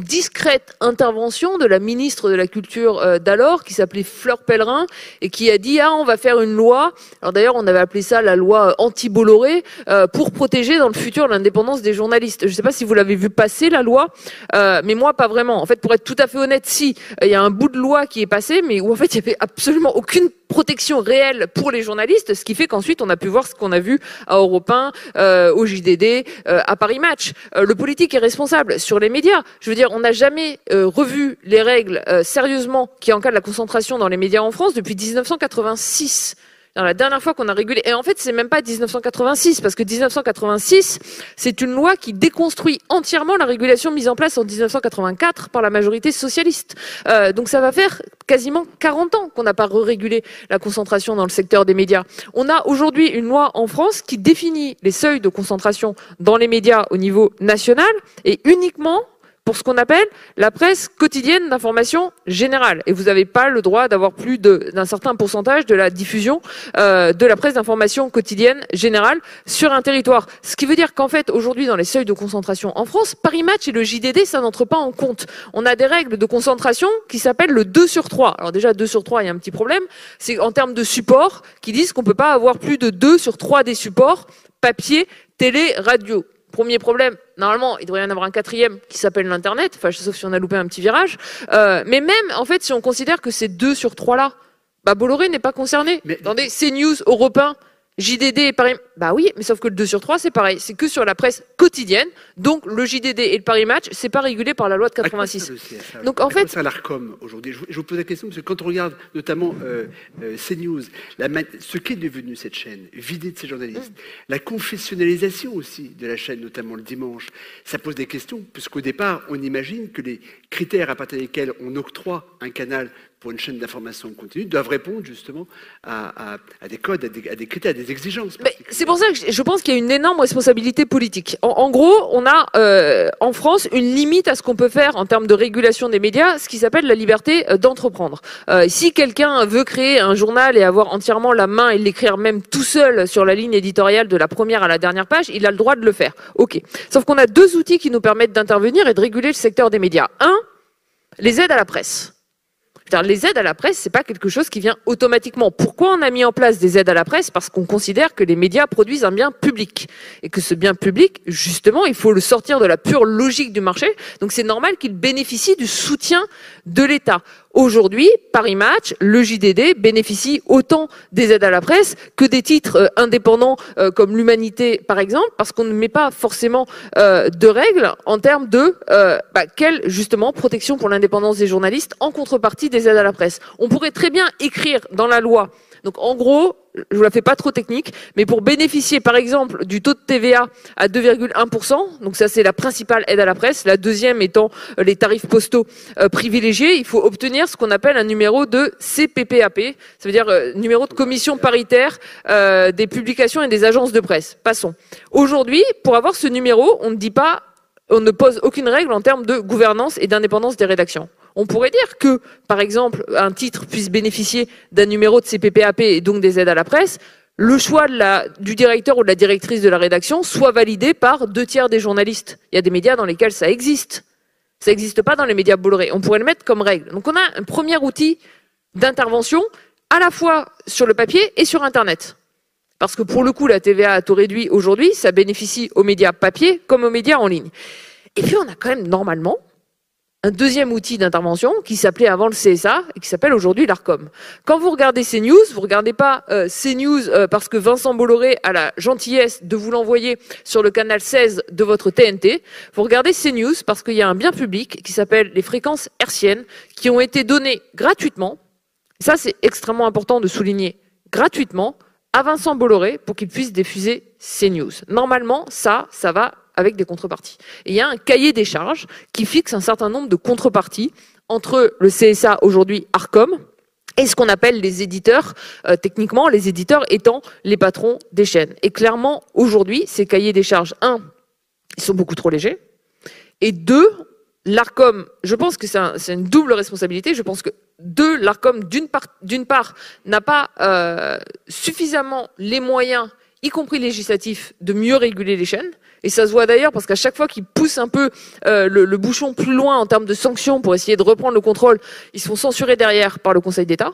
discrète intervention de la ministre de la Culture euh, d'alors, qui s'appelait Fleur Pellerin, et qui a dit ah on va faire une loi. Alors d'ailleurs on avait appelé ça la loi anti-Bolloré euh, pour protéger dans le futur l'indépendance des journalistes. Je ne sais pas si vous l'avez vu passer la loi, euh, mais moi pas vraiment. En fait, pour être tout à fait honnête, si il y a un bout de loi qui est passé, mais où en fait il y avait absolument aucune protection réelle pour les journalistes, ce qui fait qu'ensuite on a pu voir ce qu'on a vu à Europe 1, au JDD, à Paris Match. le politique est responsable sur les médias. Je veux dire on n'a jamais euh, revu les règles euh, sérieusement qui encadrent la concentration dans les médias en France depuis 1986. la dernière fois qu'on a régulé, et en fait c'est même pas 1986, parce que 1986, c'est une loi qui déconstruit entièrement la régulation mise en place en 1984 par la majorité socialiste. Euh, donc ça va faire quasiment 40 ans qu'on n'a pas régulé la concentration dans le secteur des médias. On a aujourd'hui une loi en France qui définit les seuils de concentration dans les médias au niveau national et uniquement pour ce qu'on appelle la presse quotidienne d'information générale. Et vous n'avez pas le droit d'avoir plus d'un certain pourcentage de la diffusion euh, de la presse d'information quotidienne générale sur un territoire. Ce qui veut dire qu'en fait, aujourd'hui, dans les seuils de concentration en France, Paris Match et le JDD, ça n'entre pas en compte. On a des règles de concentration qui s'appellent le 2 sur 3. Alors déjà, 2 sur 3, il y a un petit problème. C'est en termes de support, qui disent qu'on peut pas avoir plus de 2 sur 3 des supports papier, télé, radio. Premier problème, normalement, il devrait y en avoir un quatrième qui s'appelle l'Internet, enfin, sauf si on a loupé un petit virage. Euh, mais même, en fait, si on considère que ces deux sur trois-là, bah, Bolloré n'est pas concerné. Mais... Attendez, CNews, Européen, JDD et Paris. Bah oui, mais sauf que le 2 sur 3, c'est pareil. C'est que sur la presse quotidienne. Donc, le JDD et le Paris Match, c'est pas régulé par la loi de 86. Donc, en fait. ça l'ARCOM aujourd'hui? Je, vous pose la question, parce que quand on regarde notamment euh, euh CNews, la, ce qu'est devenu cette chaîne, vidée de ses journalistes, mm. la confessionnalisation aussi de la chaîne, notamment le dimanche, ça pose des questions, puisqu'au départ, on imagine que les critères à partir desquels on octroie un canal pour une chaîne d'information continue doivent répondre justement à, des codes, à des, critères, à des exigences. C'est pour ça que je pense qu'il y a une énorme responsabilité politique. En, gros, on a euh, en France une limite à ce qu'on peut faire en termes de régulation des médias, ce qui s'appelle la liberté euh, d'entreprendre. Euh, si quelqu'un veut créer un journal et avoir entièrement la main et l'écrire même tout seul sur la ligne éditoriale de la première à la dernière page, il a le droit de le faire. Ok. Sauf qu'on a deux outils qui nous permettent d'intervenir et de réguler le secteur des médias. Un, les aides à la presse. Les aides à la presse, c'est pas quelque chose qui vient automatiquement. Pourquoi on a mis en place des aides à la presse? Parce qu'on considère que les médias produisent un bien public et que ce bien public, justement, il faut le sortir de la pure logique du marché. Donc c'est normal qu'il bénéficie du soutien de l'État. Aujourd'hui, Paris Match, le JDD bénéficie autant des aides à la presse que des titres euh, indépendants euh, comme l'Humanité, par exemple, parce qu'on ne met pas forcément euh, de règles en termes de bah, quelle justement protection pour l'indépendance des journalistes en contrepartie des aides à la presse. On pourrait très bien écrire dans la loi donc en gros, je vous la fais pas trop technique, mais pour bénéficier par exemple du taux de TVA à 2,1%, donc ça c'est la principale aide à la presse, la deuxième étant euh, les tarifs postaux euh, privilégiés, il faut obtenir ce qu'on appelle un numéro de CPPAP, ça veut dire euh, numéro de commission paritaire des publications et des agences de presse. Passons. Aujourd'hui, pour avoir ce numéro, on ne dit pas, on ne pose aucune règle en termes de gouvernance et d'indépendance des rédactions. On pourrait dire que, par exemple, un titre puisse bénéficier d'un numéro de CPPAP et donc des aides à la presse, le choix du directeur ou de la directrice de la rédaction soit validé par deux tiers des journalistes. Il y a des médias dans lesquels ça existe. Ça n'existe pas dans les médias Bolloré. On pourrait le mettre comme règle. Donc on a un premier outil d'intervention à la fois sur le papier et sur Internet. Parce que pour le coup, la TVA à taux réduit aujourd'hui, ça bénéficie aux médias papier comme aux médias en ligne. Et puis on a quand même normalement un deuxième outil d'intervention qui s'appelait avant le CSA et qui s'appelle aujourd'hui l'ARCOM. Quand vous regardez CNews, vous regardez pas euh, CNews euh, parce que Vincent Bolloré a la gentillesse de vous l'envoyer sur le canal 16 de votre TNT. Vous regardez CNews parce qu'il y a un bien public qui s'appelle les fréquences hertziennes qui ont été données gratuitement. Ça, c'est extrêmement important de souligner gratuitement à Vincent Bolloré pour qu'il puisse diffuser CNews. Normalement, ça, ça va avec des contreparties. Il y a un cahier des charges qui fixe un certain nombre de contreparties entre le CSA aujourd'hui Arcom et ce qu'on appelle les éditeurs, euh, techniquement les éditeurs étant les patrons des chaînes. Et clairement, aujourd'hui, ces cahiers des charges, un, ils sont beaucoup trop légers, et deux, l'ARCOM, je pense que c'est une double responsabilité, je pense que deux, l'ARCOM, d'une part, part n'a pas euh, suffisamment les moyens, y compris législatifs, de mieux réguler les chaînes, et ça se voit d'ailleurs parce qu'à chaque fois qu'ils poussent un peu euh, le, bouchon plus loin en termes de sanctions pour essayer de reprendre le contrôle, ils sont censurés derrière par le Conseil d'État.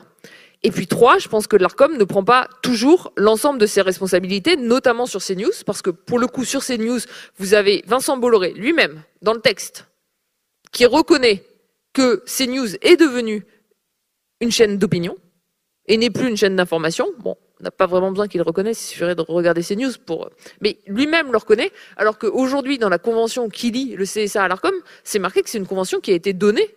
Et puis trois, je pense que l'ARCOM ne prend pas toujours l'ensemble de ses responsabilités, notamment sur CNews, parce que pour le coup, sur CNews, vous avez Vincent Bolloré lui-même, dans le texte, qui reconnaît que CNews est devenu une chaîne d'opinion et n'est plus une chaîne d'information. Bon, on n'a pas vraiment besoin qu'il le reconnaisse, il suffirait de regarder ces news pour. Mais lui-même le reconnaît, alors qu'aujourd'hui, dans la convention qui lie le CSA à l'ARCOM, c'est marqué que c'est une convention qui a été donnée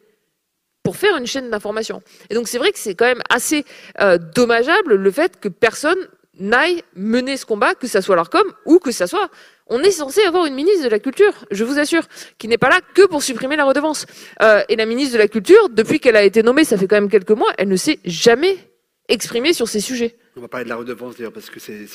pour faire une chaîne d'information. Et donc c'est vrai que c'est quand même assez euh, dommageable le fait que personne n'aille mener ce combat, que ça soit l'ARCOM ou que ça soit. On est censé avoir une ministre de la Culture, je vous assure, qui n'est pas là que pour supprimer la redevance. Euh, et la ministre de la Culture, depuis qu'elle a été nommée, ça fait quand même quelques mois, elle ne s'est jamais exprimée sur ces sujets. On va parler de la redevance d'ailleurs parce que c'est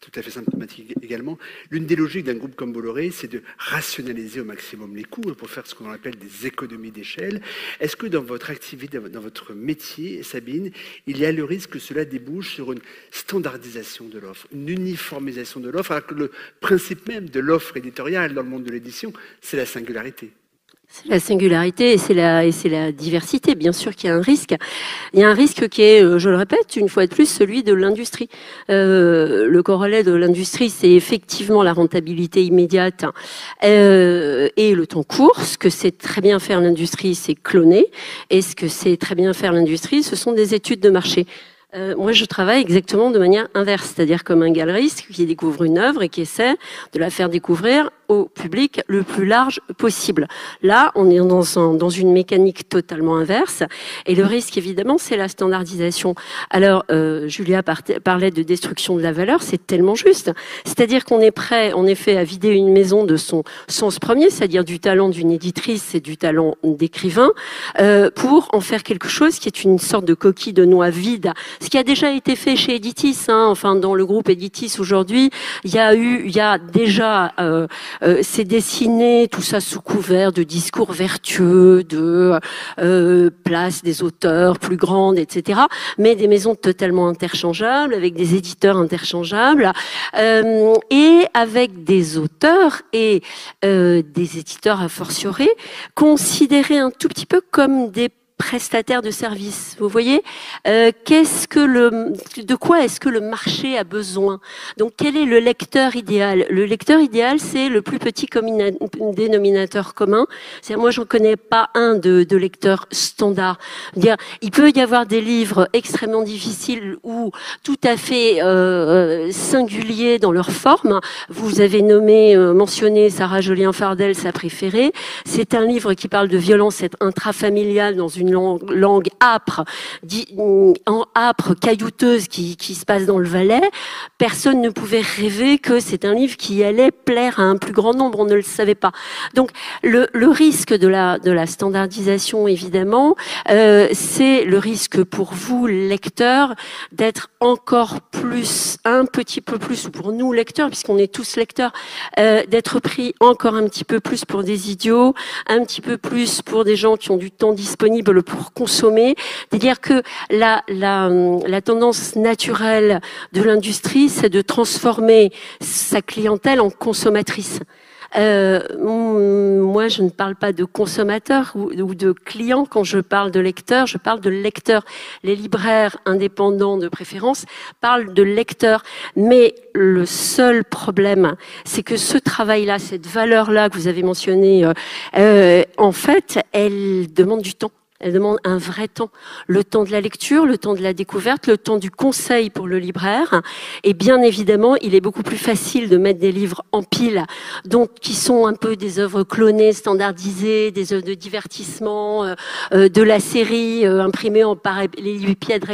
tout à fait symptomatique également. L'une des logiques d'un groupe comme Bolloré, c'est de rationaliser au maximum les coûts hein, pour faire ce qu'on appelle des économies d'échelle. Est-ce que dans votre activité, dans votre métier, Sabine, il y a le risque que cela débouche sur une standardisation de l'offre, une uniformisation de l'offre, alors que le principe même de l'offre éditoriale dans le monde de l'édition, c'est la singularité? La singularité et c'est la, et c'est la diversité. Bien sûr qu'il y a un risque. Il y a un risque qui est, euh, je le répète, une fois de plus, celui de l'industrie. Euh, le corollaire de l'industrie, c'est effectivement la rentabilité immédiate euh, et le temps court. Ce que c'est très bien faire l'industrie, c'est cloner. Et ce que c'est très bien faire l'industrie, ce sont des études de marché. Euh, moi, je travaille exactement de manière inverse, c'est-à-dire comme un galeriste qui découvre une œuvre et qui essaie de la faire découvrir au public le plus large possible. Là, on est dans, dans une mécanique totalement inverse. Et le risque, évidemment, c'est la standardisation. Alors, euh, Julia parlait de destruction de la valeur, c'est tellement juste. C'est-à-dire qu'on est prêt, en effet, à vider une maison de son sens premier, c'est-à-dire du talent d'une éditrice et du talent d'écrivain, euh, pour en faire quelque chose qui est une sorte de coquille de noix vide. Ce qui a déjà été fait chez Editis, hein, enfin dans le groupe Editis aujourd'hui, il y a eu, il y a déjà, euh, euh, c'est dessiné tout ça sous couvert de discours vertueux, de euh, place des auteurs plus grande, etc. Mais des maisons totalement interchangeables, avec des éditeurs interchangeables, euh, et avec des auteurs et euh, des éditeurs a fortiori considérés un tout petit peu comme des prestataire de services. Vous voyez, euh, qu'est-ce que le, de quoi est-ce que le marché a besoin? Donc, quel est le lecteur idéal? Le lecteur idéal, c'est le plus petit dénominateur commun. C'est moi, j'en connais pas un de, de lecteur standard. Dire, il peut y avoir des livres extrêmement difficiles ou tout à fait euh, euh singuliers dans leur forme. Vous avez nommé, mentionné Sarah Jolien Fardel, sa préférée. C'est un livre qui parle de violence intrafamiliale dans une langue, âpre, en âpre, caillouteuse qui, se passe dans le Valais, personne ne pouvait rêver que c'est un livre qui allait plaire à un plus grand nombre. On ne le savait pas. Donc le, risque de la, standardisation, évidemment, euh, c'est le risque pour vous, lecteurs, d'être encore plus, un petit peu plus, ou pour nous, lecteurs, puisqu'on est tous lecteurs, euh, d'être pris encore un petit peu plus pour des idiots, un petit peu plus pour des gens qui ont du temps disponible pour consommer. C'est-à-dire que la, la, la tendance naturelle de l'industrie, c'est de transformer sa clientèle en consommatrice. Euh, moi, je ne parle pas de consommateur ou, ou, de client quand je parle de lecteur, je parle de lecteur. Les libraires indépendants de préférence parlent de lecteur. Mais le seul problème, c'est que ce travail-là, cette valeur-là que vous avez mentionnée, euh, euh, en fait, elle demande du temps. Elle demande un vrai temps. Le temps de la lecture, le temps de la découverte, le temps du conseil pour le libraire. Et bien évidemment, il est beaucoup plus facile de mettre des livres en pile, donc qui sont un peu des œuvres clonées, standardisées, des œuvres de divertissement, euh, euh, de la série euh, imprimée en parallélépipède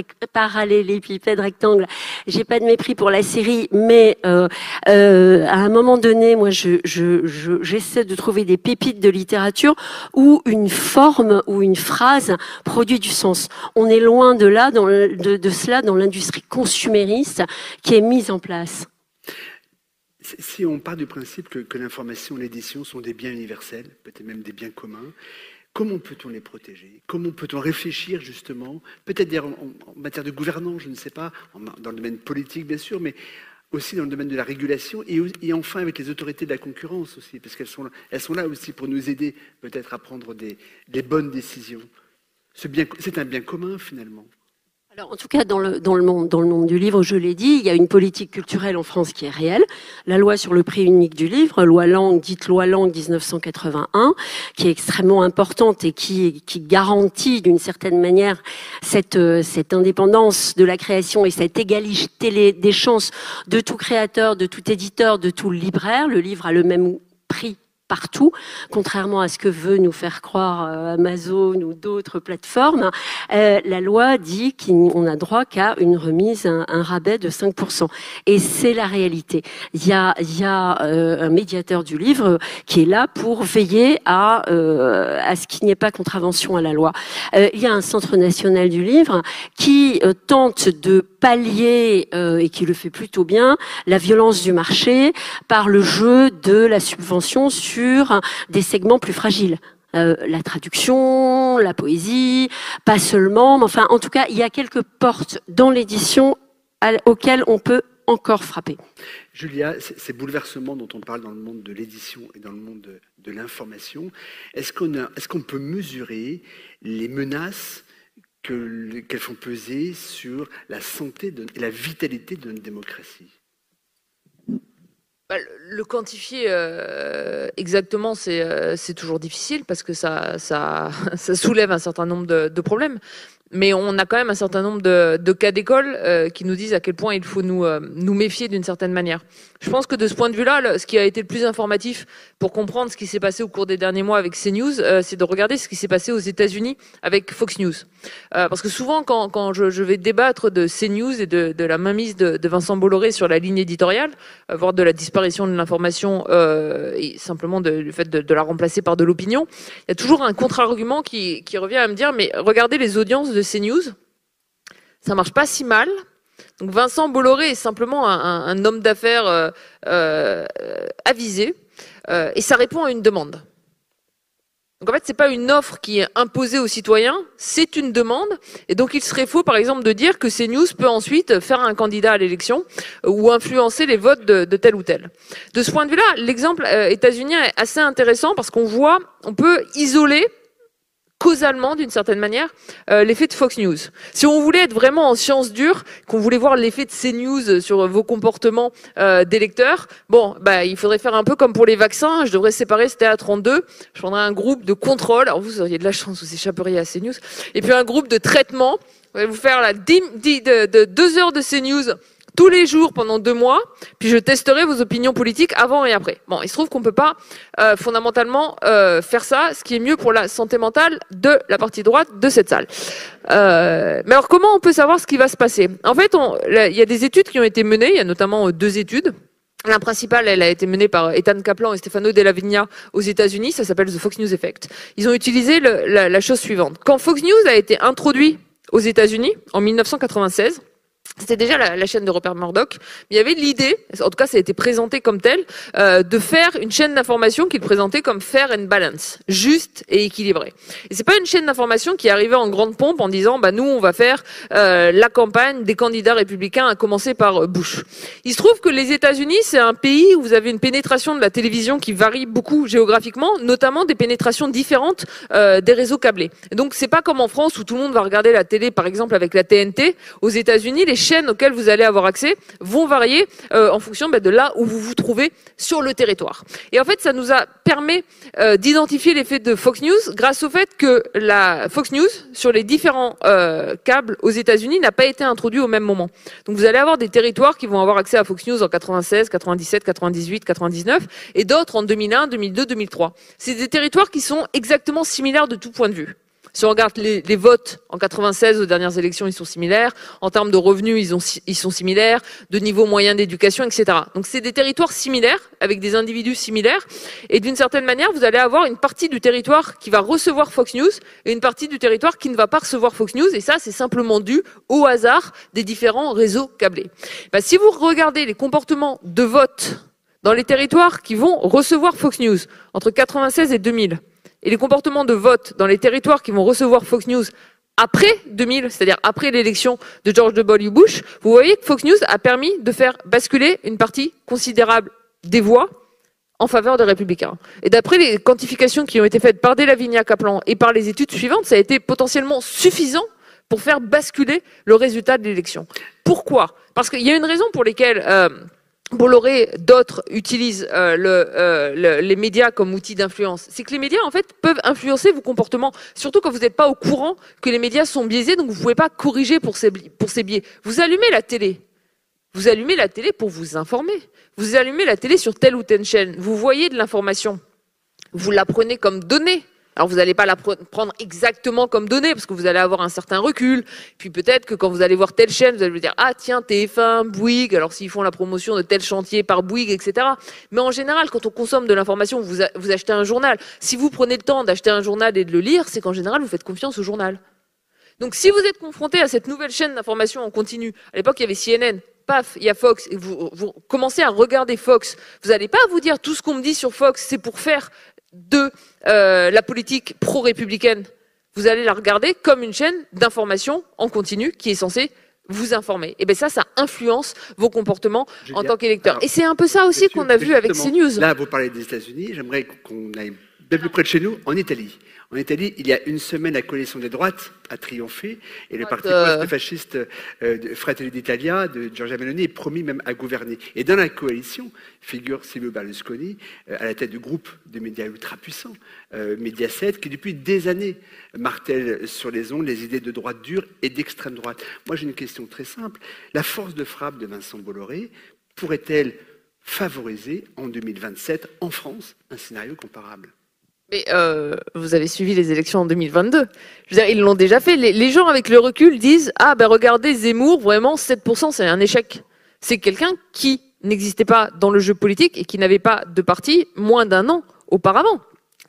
rectangle. J'ai pas de mépris pour la série, mais à un moment donné, moi, je, j'essaie de trouver des pépites de littérature où une forme ou une phrase produit du sens. On est loin de là, de, cela dans l'industrie consumériste qui est mise en place. Si on part du principe que, l'information et l'édition sont des biens universels, peut-être même des biens communs, comment peut-on les protéger? Comment peut-on réfléchir justement, peut-être en, matière de gouvernance, je ne sais pas, dans le domaine politique bien sûr, mais aussi dans le domaine de la régulation et, enfin avec les autorités de la concurrence aussi, parce qu'elles sont, là, aussi pour nous aider peut-être à prendre des bonnes décisions. C'est un bien commun finalement. Alors, en tout cas, dans le, dans, le monde, dans le monde du livre, je l'ai dit, il y a une politique culturelle en France qui est réelle. La loi sur le prix unique du livre, loi Langue, dite loi Langue 1981, qui est extrêmement importante et qui, qui garantit d'une certaine manière cette, cette indépendance de la création et cette égalité des chances de tout créateur, de tout éditeur, de tout libraire. Le livre a le même prix partout, contrairement à ce que veut nous faire croire euh, Amazon ou d'autres plateformes. Euh, la loi dit qu'on a droit qu'à une remise, un, rabais de 5%. Et c'est la réalité. Il y a, y a euh, un médiateur du livre qui est là pour veiller à, à ce qu'il n'y ait pas contravention à la loi. il y a un centre national du livre qui tente de pallier, et qui le fait plutôt bien, la violence du marché par le jeu de la subvention sur des segments plus fragiles. Euh, la traduction, la poésie, pas seulement, mais enfin, en tout cas, il y a quelques portes dans l'édition auxquelles on peut encore frapper. Julia, ces bouleversements dont on parle dans le monde de l'édition et dans le monde de, l'information, est-ce qu'on est qu'on peut mesurer les menaces qu'elles font peser sur la santé et la vitalité de notre démocratie bah, le quantifier euh, exactement, euh, c'est toujours difficile parce que ça, soulève un certain nombre de problèmes. Mais on a quand même un certain nombre de, de cas d'école euh, qui nous disent à quel point il faut nous, euh, nous méfier d'une certaine manière. Je pense que de ce point de vue-là, ce qui a été le plus informatif pour comprendre ce qui s'est passé au cours des derniers mois avec CNews, euh, c'est de regarder ce qui s'est passé aux États-Unis avec Fox News. parce que souvent, quand, quand je, je, vais débattre de CNews et de, de la mainmise de, de, Vincent Bolloré sur la ligne éditoriale, voire de la disparition de l'information et simplement le fait de, de, la remplacer par de l'opinion, il y a toujours un contre-argument qui, qui revient à me dire, mais regardez les audiences de de CNews. Ça marche pas si mal. Donc Vincent Bolloré est simplement un, homme d'affaires euh, euh, avisé euh, et ça répond à une demande. Donc en fait, c'est pas une offre qui est imposée aux citoyens, c'est une demande. Et donc il serait faux, par exemple, de dire que CNews peut ensuite faire un candidat à l'élection ou influencer les votes de, de, tel ou tel. De ce point de vue-là, l'exemple états-unien est assez intéressant parce qu'on voit, on peut isoler causalement, d'une certaine manière, euh, l'effet de Fox News. Si on voulait être vraiment en science dure, qu'on voulait voir l'effet de CNews sur vos comportements euh, d'électeurs, bon, bah, il faudrait faire un peu comme pour les vaccins. Je devrais séparer, c'était à 32. Je prendrais un groupe de contrôle. Alors vous auriez de la chance, vous échapperiez à CNews. Et puis un groupe de traitement. Vous allez vous faire la de, de deux heures de CNews tous les jours pendant deux mois, puis je testerai vos opinions politiques avant et après. Bon, il se trouve qu'on peut pas euh, fondamentalement euh, faire ça, ce qui est mieux pour la santé mentale de la partie droite de cette salle. Euh, mais alors comment on peut savoir ce qui va se passer? En fait, il y a des études qui ont été menées, il y a notamment deux études. La principale, elle a été menée par Ethan Kaplan et Stefano Della Vigna aux États-Unis. Ça s'appelle The Fox News Effect. Ils ont utilisé la chose suivante. Quand Fox News a été introduit aux États-Unis en 1996, c'était déjà la, chaîne de Rupert Murdoch. Mais il y avait l'idée, en tout cas ça a été présenté comme tel, euh, de faire une chaîne d'information qu'il présentait comme fair and balance, juste et équilibré. Et c'est pas une chaîne d'information qui arrivait en grande pompe en disant bah nous on va faire euh, la campagne des candidats républicains à commencer par euh, Bush. Il se trouve que les États-Unis c'est un pays où vous avez une pénétration de la télévision qui varie beaucoup géographiquement, notamment des pénétrations différentes euh, des réseaux câblés. Et donc c'est pas comme en France où tout le monde va regarder la télé par exemple avec la TNT. Aux États-Unis les chaînes auxquelles vous allez avoir accès vont varier euh, en fonction bah, de là où vous vous trouvez sur le territoire. Et en fait, ça nous a permis euh, d'identifier l'effet de Fox News grâce au fait que la Fox News sur les différents euh, câbles aux États-Unis n'a pas été introduit au même moment. Donc vous allez avoir des territoires qui vont avoir accès à Fox News en 96, 97, 98, 99 et d'autres en 2001, 2002, 2003. C'est des territoires qui sont exactement similaires de tout point de vue. Si on regarde les, votes en 96 aux dernières élections, ils sont similaires. En termes de revenus, ils, ont, ils sont similaires. De niveau moyen d'éducation, etc. Donc c'est des territoires similaires avec des individus similaires. Et d'une certaine manière, vous allez avoir une partie du territoire qui va recevoir Fox News et une partie du territoire qui ne va pas recevoir Fox News. Et ça, c'est simplement dû au hasard des différents réseaux câblés. Bah, si vous regardez les comportements de vote dans les territoires qui vont recevoir Fox News entre 96 et 2000, et les comportements de vote dans les territoires qui vont recevoir Fox News après 2000, c'est-à-dire après l'élection de George W. Bush, vous voyez que Fox News a permis de faire basculer une partie considérable des voix en faveur des républicains. Et d'après les quantifications qui ont été faites par Delavinia Kaplan et par les études suivantes, ça a été potentiellement suffisant pour faire basculer le résultat de l'élection. Pourquoi? Parce qu'il y a une raison pour laquelle euh, Bolloré, d'autres utilisent euh, euh, le, les médias comme outil d'influence. C'est que les médias, en fait, peuvent influencer vos comportements, surtout quand vous n'êtes pas au courant que les médias sont biaisés, donc vous ne pouvez pas corriger pour ces, pour ces biais. Vous allumez la télé. Vous allumez la télé pour vous informer. Vous allumez la télé sur telle ou telle chaîne. Vous voyez de l'information. Vous la prenez comme donnée. Alors vous n'allez pas la prendre exactement comme donnée parce que vous allez avoir un certain recul. Puis peut-être que quand vous allez voir telle chaîne, vous allez vous dire ah tiens TF1, Bouygues. Alors s'ils font la promotion de tel chantier par Bouygues, etc. Mais en général, quand on consomme de l'information, vous, achetez un journal. Si vous prenez le temps d'acheter un journal et de le lire, c'est qu'en général vous faites confiance au journal. Donc si vous êtes confronté à cette nouvelle chaîne d'information en continu, à l'époque il y avait CNN, paf, il y a Fox, et vous commencez à regarder Fox, vous n'allez pas vous dire tout ce qu'on me dit sur Fox, c'est pour faire de euh, la politique pro-républicaine, vous allez la regarder comme une chaîne d'information en continu qui est censée vous informer. Et bien ça, ça influence vos comportements en tant qu'électeur. Et c'est un peu ça aussi qu'on a vu avec CNews. Là, vous parlez des États-Unis. J'aimerais qu'on aille bien plus près de chez nous, en Italie. En Italie, il y a une semaine, la coalition des droites a triomphé et le parti post-fasciste euh, de Fratelli d'Italia de Giorgia Meloni est promis même à gouverner. Et dans la coalition figure Silvio Berlusconi euh, à la tête du groupe de médias ultra puissants, euh, Mediaset, qui depuis des années martèle sur les ondes les idées de droite dure et d'extrême droite. Moi, j'ai une question très simple. La force de frappe de Vincent Bolloré pourrait-elle favoriser en 2027 en France un scénario comparable? Mais euh, vous avez suivi les élections en 2022. Je veux dire, ils l'ont déjà fait. Les, les gens avec le recul disent ah ben regardez Zemmour, vraiment 7% c'est un échec. C'est quelqu'un qui n'existait pas dans le jeu politique et qui n'avait pas de parti moins d'un an auparavant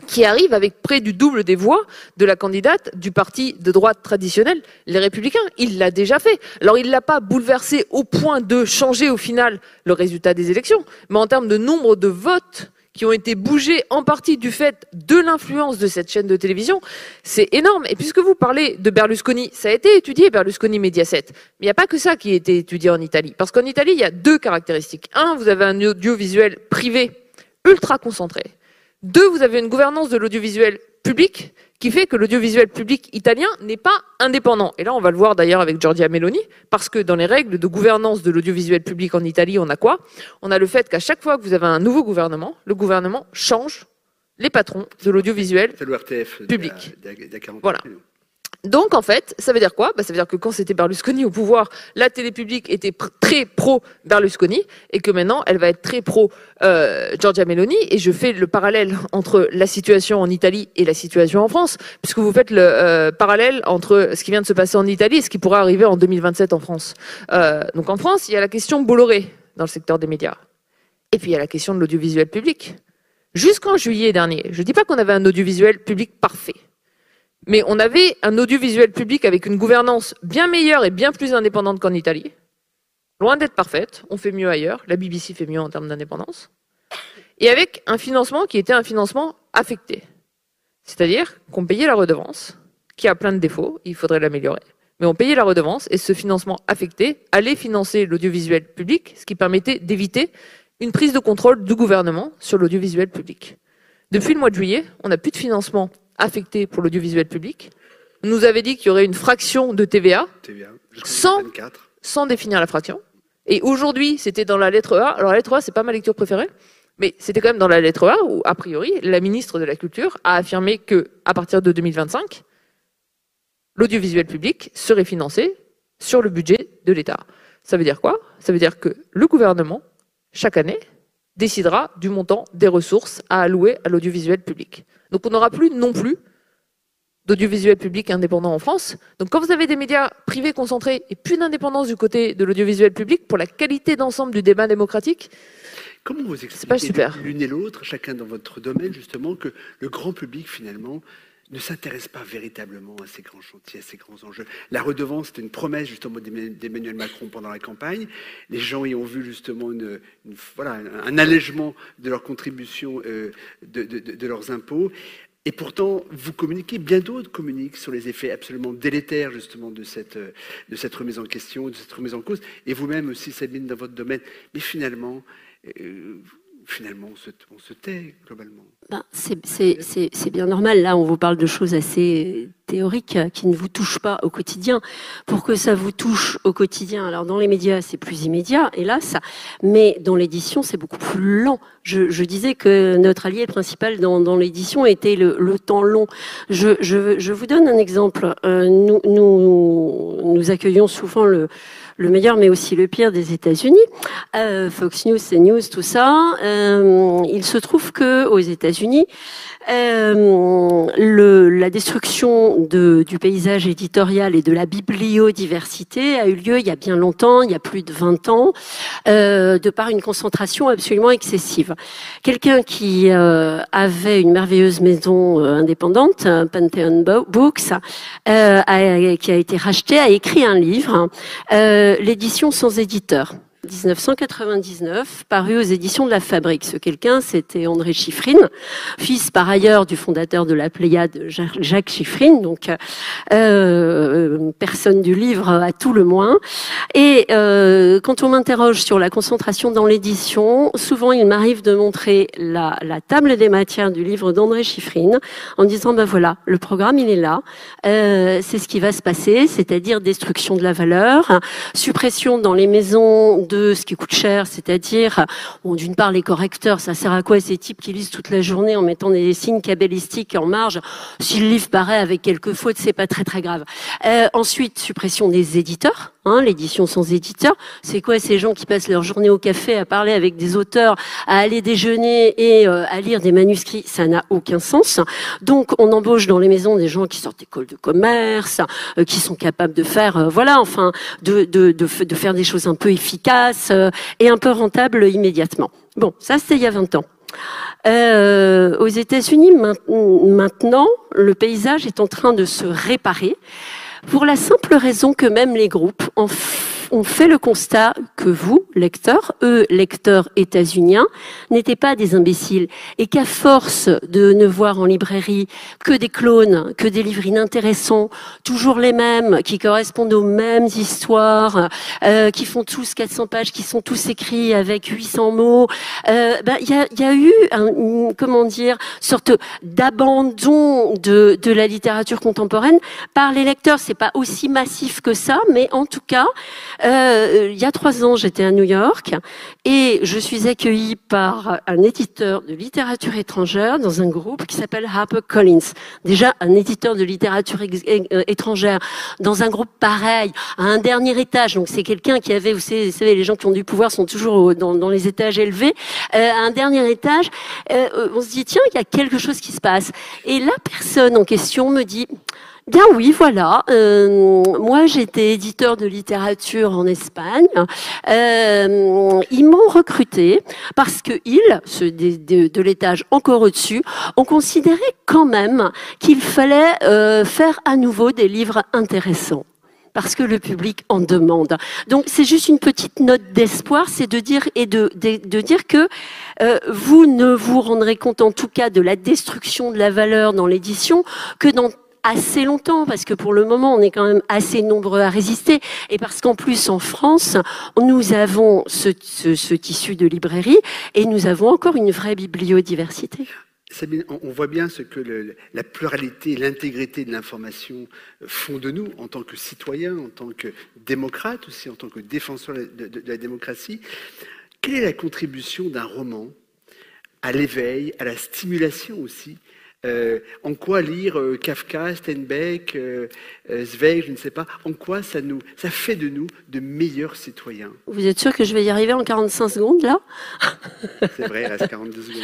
qui arrive avec près du double des voix de la candidate du parti de droite traditionnel, les Républicains. Il l'a déjà fait. Alors il l'a pas bouleversé au point de changer au final le résultat des élections, mais en termes de nombre de votes qui ont été bougés en partie du fait de l'influence de cette chaîne de télévision, c'est énorme. Et puisque vous parlez de Berlusconi, ça a été étudié, Berlusconi Mediaset. Mais il n'y a pas que ça qui a été étudié en Italie. Parce qu'en Italie, il y a deux caractéristiques. Un, vous avez un audiovisuel privé ultra concentré. Deux, vous avez une gouvernance de l'audiovisuel public qui fait que l'audiovisuel public italien n'est pas indépendant. Et là, on va le voir d'ailleurs avec Giorgia Meloni, parce que dans les règles de gouvernance de l'audiovisuel public en Italie, on a quoi? On a le fait qu'à chaque fois que vous avez un nouveau gouvernement, le gouvernement change les patrons de l'audiovisuel. Public. d'il y a- d'il y a 40 ans. Voilà. Donc en fait, ça veut dire quoi? Bah, Ça veut dire que quand c'était Berlusconi au pouvoir, la télé publique était très pro Berlusconi et que maintenant elle va être très pro euh, Giorgia Meloni. Et je fais le parallèle entre la situation en Italie et la situation en France, puisque vous faites le euh, parallèle entre ce qui vient de se passer en Italie et ce qui pourrait arriver en 2027 en France. Euh, donc en France, il y a la question Bolloré dans le secteur des médias. Et puis il y a la question de l'audiovisuel public. Jusqu'en juillet dernier, je ne dis pas qu'on avait un audiovisuel public parfait. Mais on avait un audiovisuel public avec une gouvernance bien meilleure et bien plus indépendante qu'en Italie. Loin d'être parfaite, on fait mieux ailleurs, la BBC fait mieux en termes d'indépendance. Et avec un financement qui était un financement affecté. C'est-à-dire qu'on payait la redevance, qui a plein de défauts, il faudrait l'améliorer. Mais on payait la redevance et ce financement affecté allait financer l'audiovisuel public, ce qui permettait d'éviter une prise de contrôle du gouvernement sur l'audiovisuel public. Depuis le mois de juillet, on n'a plus de financement affecté pour l'audiovisuel public. On nous avait dit qu'il y aurait une fraction de TVA TVA, jusqu'en Sans- 2024. sans définir la fraction. Et aujourd'hui, c'était dans la lettre A. Alors la lettre A, c'est pas ma lecture préférée, mais c'était quand même dans la lettre A où, a priori, la ministre de la Culture a affirmé que, à partir de 2025, l'audiovisuel public serait financé sur le budget de l'État. Ça veut dire quoi? Ça veut dire que le gouvernement, chaque année, décidera du montant des ressources à allouer à l'audiovisuel public. Donc on n'aura plus non plus d'audiovisuel public indépendant en France. Donc quand vous avez des médias privés concentrés et plus d'indépendance du côté de l'audiovisuel public pour la qualité d'ensemble du débat démocratique, Comment vous expliquez l'une et l'autre, chacun dans votre domaine, justement, que le grand public, finalement, ne s'intéresse pas véritablement à ces grands chantiers, à ces grands enjeux. La redevance, c'était une promesse, justement, d'Emma- d'Emmanuel Macron pendant la campagne. Les gens y ont vu, justement, voilà, un, allègement de leur contribution, euh, de, de- leurs impôts. Et pourtant, vous communiquez, bien d'autres communiquent sur les effets absolument délétères, justement, de cette, de cette remise en question, de cette remise en cause. Et vous-même aussi, Sabine, dans votre domaine. Mais finalement, euh, finalement, on se, tait, globalement. Ben, c'est- bien normal. Là, on vous parle de choses assez théoriques euh, qui ne vous touchent pas au quotidien. Pour que ça vous touche au quotidien, alors dans les médias, c'est plus immédiat, hélas, mais dans l'édition, c'est beaucoup plus lent. Je, disais que notre allié principal dans, l'édition était le, temps long. Je, vous donne un exemple. Euh, nous accueillons souvent le, le meilleur, mais aussi le pire des États-Unis. Euh, Fox News, CNews, tout ça. Euh, il se trouve que aux États-Unis, euh, le, la destruction de, du paysage éditorial et de la bibliodiversité a eu lieu il y a bien longtemps, il y a plus de 20 ans, euh, de par une concentration absolument excessive. Quelqu'un qui euh, avait une merveilleuse maison euh, indépendante, Pantheon Bo- Books, euh, a- qui a été racheté, a écrit un livre, euh, l'édition sans éditeur. 1999, paru aux éditions de La Fabrique. Ce quelqu'un, c'était André Chiffrine, fils par ailleurs du fondateur de la Pléiade, Jacques Chiffrine, donc euh, personne du livre à tout le moins. Et euh, quand on m'interroge sur la concentration dans l'édition, souvent il m'arrive de montrer la, table des matières du livre d'André Chiffrine en disant, ben voilà, le programme il est là, euh, c'est ce qui va se passer, c'est-à-dire destruction de la valeur, suppression dans les maisons ce qui coûte cher, c'est-à-dire, bon, d'une part, les correcteurs, ça sert à quoi ces types qui lisent toute la journée en mettant des signes cabalistiques en marge? Si le livre paraît avec quelques fautes, c'est pas très très grave. Euh, ensuite, suppression des éditeurs. Hein, l'édition sans éditeur, c'est quoi ces gens qui passent leur journée au café à parler avec des auteurs, à aller déjeuner et euh, à lire des manuscrits? Ça n'a aucun sens. Donc on embauche dans les maisons des gens qui sortent d'école de commerce, euh, qui sont capables de faire, euh, voilà, enfin, de, de, de, de, faire des choses un peu efficaces et un peu rentables immédiatement. Bon, ça c'était il y a 20 ans. Euh, aux États-Unis, maintenant, le paysage est en train de se réparer pour la simple raison que même les groupes en on fait le constat que vous, lecteurs, eux, lecteurs états-uniens, n'étaient pas des imbéciles et qu'à force de ne voir en librairie que des clones, que des livres inintéressants, toujours les mêmes, qui correspondent aux mêmes histoires, euh, qui font tous 400 pages, qui sont tous écrits avec 800 mots, euh, ben, il y, a, y, a, eu, un, comment dire, sorte d'abandon de, de la littérature contemporaine par les lecteurs. C'est pas aussi massif que ça, mais en tout cas, euh, il y a trois ans, j'étais à New York et je suis accueillie par un éditeur de littérature étrangère dans un groupe qui s'appelle HarperCollins. Déjà, un éditeur de littérature euh, étrangère dans un groupe pareil, à un dernier étage. Donc c'est quelqu'un qui avait, vous savez, les gens qui ont du pouvoir sont toujours dans, dans les étages élevés. Euh, à un dernier étage, euh, on se dit tiens, il y a quelque chose qui se passe. Et la personne en question me dit Bien oui, voilà. Euh, moi, j'étais éditeur de littérature en Espagne. Euh, ils m'ont recruté parce que ils, ceux de, l'étage encore au-dessus, ont considéré quand même qu'il fallait euh, faire à nouveau des livres intéressants parce que le public en demande. Donc c'est juste une petite note d'espoir, c'est de dire et de, de, de dire que euh, vous ne vous rendrez compte en tout cas de la destruction de la valeur dans l'édition que dans assez longtemps, parce que pour le moment, on est quand même assez nombreux à résister, et parce qu'en plus, en France, nous avons ce, tissu de librairie, et nous avons encore une vraie bibliodiversité. On voit bien ce que la pluralité, l'intégrité de l'information font de nous en tant que citoyens, en tant que démocrates aussi, en tant que défenseurs de la démocratie. Quelle est la contribution d'un roman à l'éveil, à la stimulation aussi euh, en quoi lire euh, Kafka, Steinbeck, euh, euh, Zweig, je ne sais pas, en quoi ça, nous, ça fait de nous de meilleurs citoyens Vous êtes sûr que je vais y arriver en 45 secondes là? C'est vrai, il reste 42 secondes.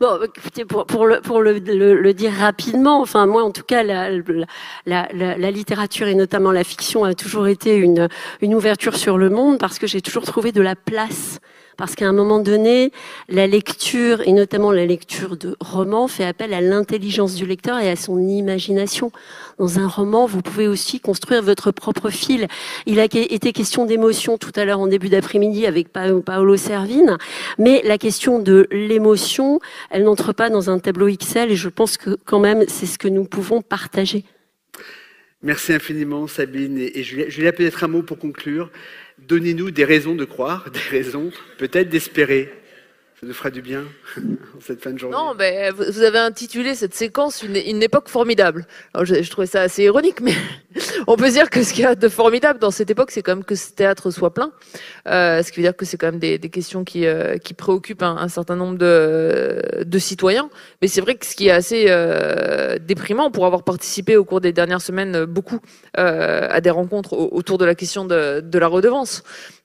Bon, écoutez, pour, pour, le, pour le, le, le, dire rapidement, enfin moi en tout cas, la, la, la, la, littérature et notamment la fiction a toujours été une, une ouverture sur le monde parce que j'ai toujours trouvé de la place parce qu'à un moment donné, la lecture, et notamment la lecture de romans, fait appel à l'intelligence du lecteur et à son imagination. Dans un roman, vous pouvez aussi construire votre propre fil. Il a été question d'émotion tout à l'heure en début d'après-midi avec Paolo Servine, mais la question de l'émotion, elle n'entre pas dans un tableau Excel et je pense que quand même, c'est ce que nous pouvons partager. Merci infiniment, Sabine et Julia. Julia, peut-être un mot pour conclure. Donnez-nous des raisons de croire, des raisons peut-être d'espérer. Ça nous fera du bien en cette fin de journée. Non, ben, vous avez intitulé cette séquence une, époque formidable. Alors, je, trouvais ça assez ironique, mais on peut dire que ce qu'il y a de formidable dans cette époque, c'est quand même que ce théâtre soit plein. Euh, ce qui veut dire que c'est quand même des, questions qui, euh, qui préoccupent un, certain nombre de, citoyens. Mais c'est vrai que ce qui est assez euh, déprimant, pour avoir participé au cours des dernières semaines beaucoup euh, à des rencontres autour de la question de, la redevance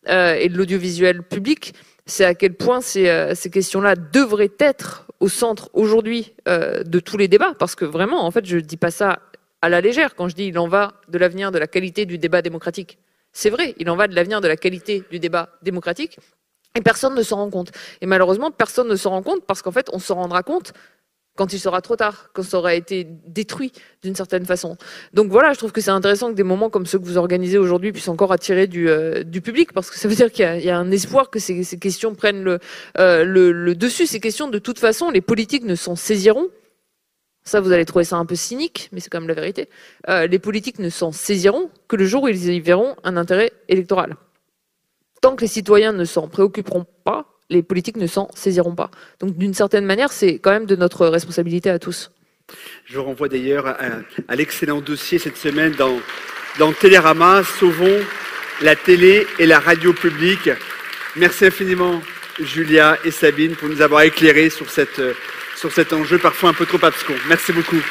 et de l'audiovisuel public, c'est à quel point ces, euh, ces questions-là devraient être au centre aujourd'hui euh, de tous les débats, parce que vraiment, en fait, je ne dis pas ça à la légère quand je dis il en va de l'avenir de la qualité du débat démocratique. C'est vrai, il en va de l'avenir de la qualité du débat démocratique, et personne ne s'en rend compte. Et malheureusement, personne ne s'en rend compte parce qu'en fait, on s'en rendra compte quand il sera trop tard, quand ça aura été détruit d'une certaine façon. Donc voilà, je trouve que c'est intéressant que des moments comme ceux que vous organisez aujourd'hui puissent encore attirer du, euh, public, parce que ça veut dire qu'il y, a un espoir que ces, questions prennent le, euh, le, dessus. Ces questions, de toute façon, les politiques ne s'en saisiront. Ça, vous allez trouver ça un peu cynique, mais c'est quand même la vérité. Euh, les politiques ne s'en saisiront que le jour où ils y verront un intérêt électoral. Tant que les citoyens ne s'en préoccuperont pas, les politiques ne s'en saisiront pas. Donc d'une certaine manière, c'est quand même de notre responsabilité à tous. Je renvoie d'ailleurs à, l'excellent dossier cette semaine dans, dans Télérama, Sauvons la télé et la radio publique. Merci infiniment Julia et Sabine pour nous avoir éclairés sur, sur cet enjeu parfois un peu trop abscon. Merci beaucoup.